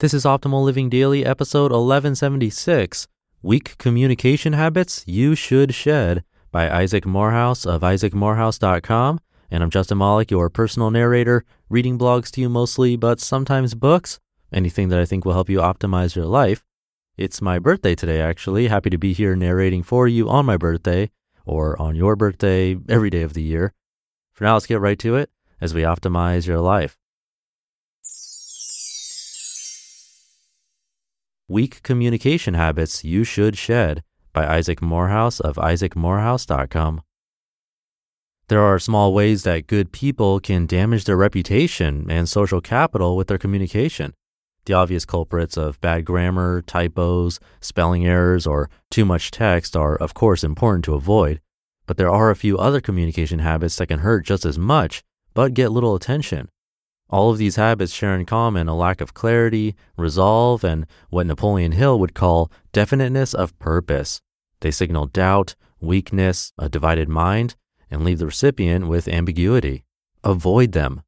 This is Optimal Living Daily, episode 1176 Weak Communication Habits You Should Shed by Isaac Morehouse of isaacmorehouse.com. And I'm Justin Malik, your personal narrator, reading blogs to you mostly, but sometimes books, anything that I think will help you optimize your life. It's my birthday today, actually. Happy to be here narrating for you on my birthday or on your birthday every day of the year. For now, let's get right to it as we optimize your life. Weak Communication Habits You Should Shed by Isaac Morehouse of isaacmorehouse.com. There are small ways that good people can damage their reputation and social capital with their communication. The obvious culprits of bad grammar, typos, spelling errors, or too much text are, of course, important to avoid, but there are a few other communication habits that can hurt just as much but get little attention. All of these habits share in common a lack of clarity, resolve, and what Napoleon Hill would call definiteness of purpose. They signal doubt, weakness, a divided mind, and leave the recipient with ambiguity. Avoid them.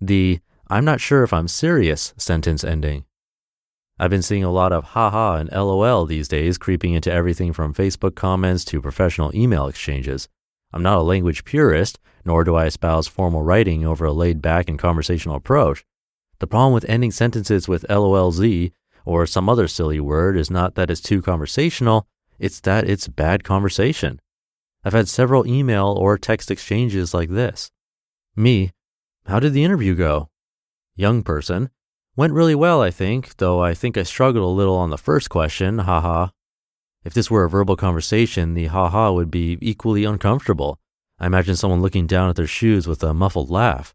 The I'm not sure if I'm serious sentence ending. I've been seeing a lot of haha and lol these days creeping into everything from Facebook comments to professional email exchanges. I'm not a language purist, nor do I espouse formal writing over a laid back and conversational approach. The problem with ending sentences with LOLZ or some other silly word is not that it's too conversational, it's that it's bad conversation. I've had several email or text exchanges like this. Me, how did the interview go? Young person, went really well, I think, though I think I struggled a little on the first question, haha. If this were a verbal conversation, the ha ha would be equally uncomfortable. I imagine someone looking down at their shoes with a muffled laugh.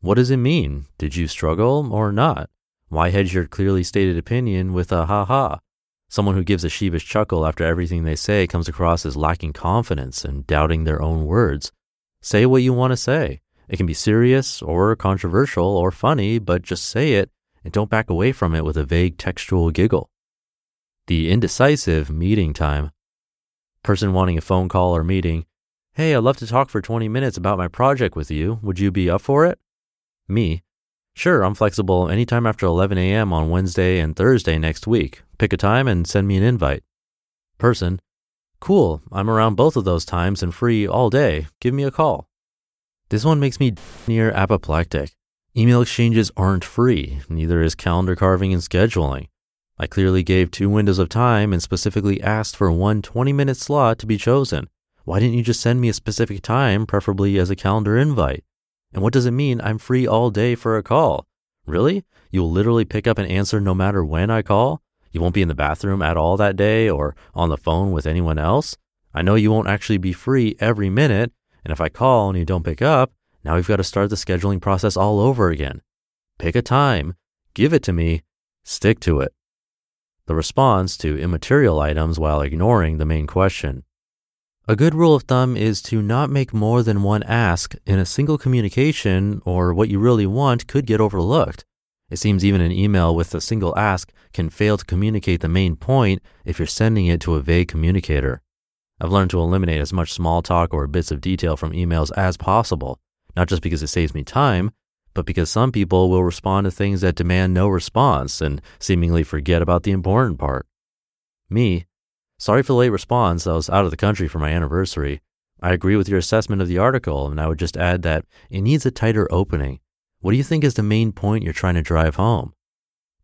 What does it mean? Did you struggle or not? Why hedge your clearly stated opinion with a ha ha? Someone who gives a sheepish chuckle after everything they say comes across as lacking confidence and doubting their own words. Say what you want to say. It can be serious or controversial or funny, but just say it and don't back away from it with a vague textual giggle. The indecisive meeting time. Person wanting a phone call or meeting Hey, I'd love to talk for 20 minutes about my project with you. Would you be up for it? Me. Sure, I'm flexible anytime after 11 a.m. on Wednesday and Thursday next week. Pick a time and send me an invite. Person. Cool, I'm around both of those times and free all day. Give me a call. This one makes me near apoplectic. Email exchanges aren't free, neither is calendar carving and scheduling. I clearly gave two windows of time and specifically asked for one 20 minute slot to be chosen. Why didn't you just send me a specific time, preferably as a calendar invite? And what does it mean I'm free all day for a call? Really? You'll literally pick up and answer no matter when I call? You won't be in the bathroom at all that day or on the phone with anyone else? I know you won't actually be free every minute, and if I call and you don't pick up, now we've got to start the scheduling process all over again. Pick a time, give it to me, stick to it. The response to immaterial items while ignoring the main question. A good rule of thumb is to not make more than one ask in a single communication, or what you really want could get overlooked. It seems even an email with a single ask can fail to communicate the main point if you're sending it to a vague communicator. I've learned to eliminate as much small talk or bits of detail from emails as possible, not just because it saves me time, but because some people will respond to things that demand no response and seemingly forget about the important part. Me, Sorry for the late response. I was out of the country for my anniversary. I agree with your assessment of the article, and I would just add that it needs a tighter opening. What do you think is the main point you're trying to drive home?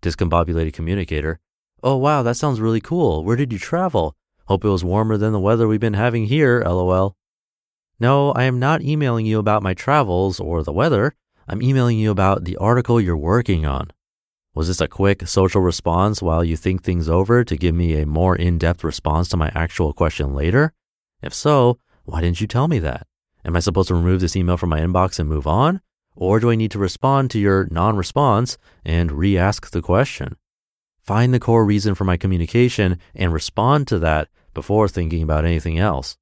Discombobulated communicator. Oh, wow, that sounds really cool. Where did you travel? Hope it was warmer than the weather we've been having here, lol. No, I am not emailing you about my travels or the weather. I'm emailing you about the article you're working on. Was this a quick social response while you think things over to give me a more in depth response to my actual question later? If so, why didn't you tell me that? Am I supposed to remove this email from my inbox and move on? Or do I need to respond to your non response and re ask the question? find the core reason for my communication and respond to that before thinking about anything else.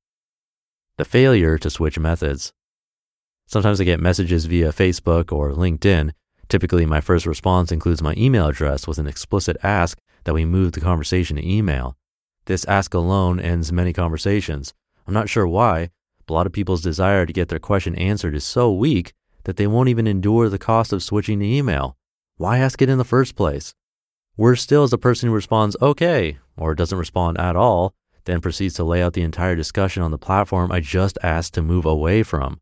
The failure to switch methods. Sometimes I get messages via Facebook or LinkedIn. Typically, my first response includes my email address with an explicit ask that we move the conversation to email. This ask alone ends many conversations. I'm not sure why, but a lot of people's desire to get their question answered is so weak that they won't even endure the cost of switching to email. Why ask it in the first place? Worse still is a person who responds okay or doesn't respond at all, then proceeds to lay out the entire discussion on the platform I just asked to move away from.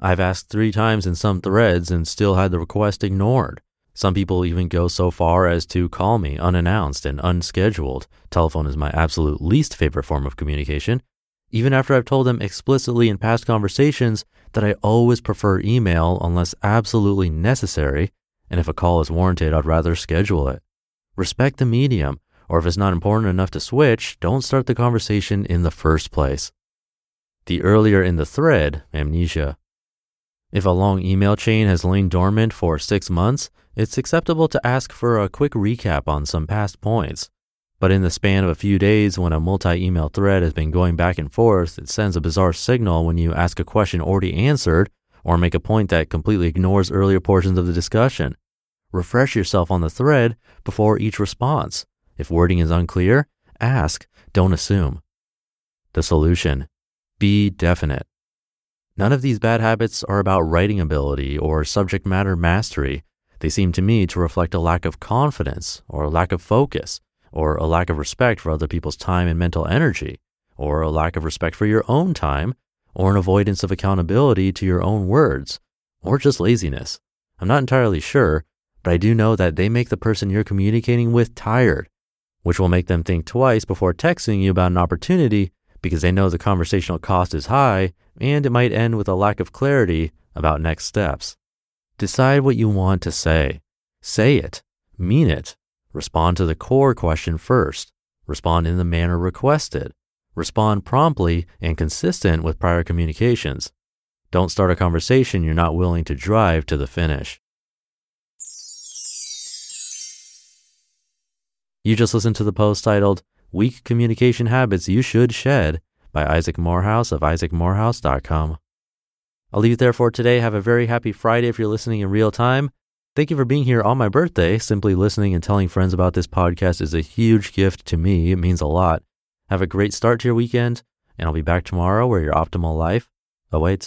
I've asked three times in some threads and still had the request ignored. Some people even go so far as to call me unannounced and unscheduled. Telephone is my absolute least favorite form of communication. Even after I've told them explicitly in past conversations that I always prefer email unless absolutely necessary, and if a call is warranted, I'd rather schedule it. Respect the medium, or if it's not important enough to switch, don't start the conversation in the first place. The earlier in the thread, amnesia. If a long email chain has lain dormant for six months, it's acceptable to ask for a quick recap on some past points. But in the span of a few days, when a multi email thread has been going back and forth, it sends a bizarre signal when you ask a question already answered or make a point that completely ignores earlier portions of the discussion. Refresh yourself on the thread before each response. If wording is unclear, ask, don't assume. The solution be definite. None of these bad habits are about writing ability or subject matter mastery. They seem to me to reflect a lack of confidence or a lack of focus or a lack of respect for other people's time and mental energy or a lack of respect for your own time or an avoidance of accountability to your own words or just laziness. I'm not entirely sure, but I do know that they make the person you're communicating with tired, which will make them think twice before texting you about an opportunity because they know the conversational cost is high and it might end with a lack of clarity about next steps. Decide what you want to say. Say it. Mean it. Respond to the core question first. Respond in the manner requested. Respond promptly and consistent with prior communications. Don't start a conversation you're not willing to drive to the finish. You just listened to the post titled Weak Communication Habits You Should Shed by Isaac Morehouse of isaacmorehouse.com. I'll leave it there for today. Have a very happy Friday if you're listening in real time. Thank you for being here on my birthday. Simply listening and telling friends about this podcast is a huge gift to me. It means a lot. Have a great start to your weekend, and I'll be back tomorrow where your optimal life awaits.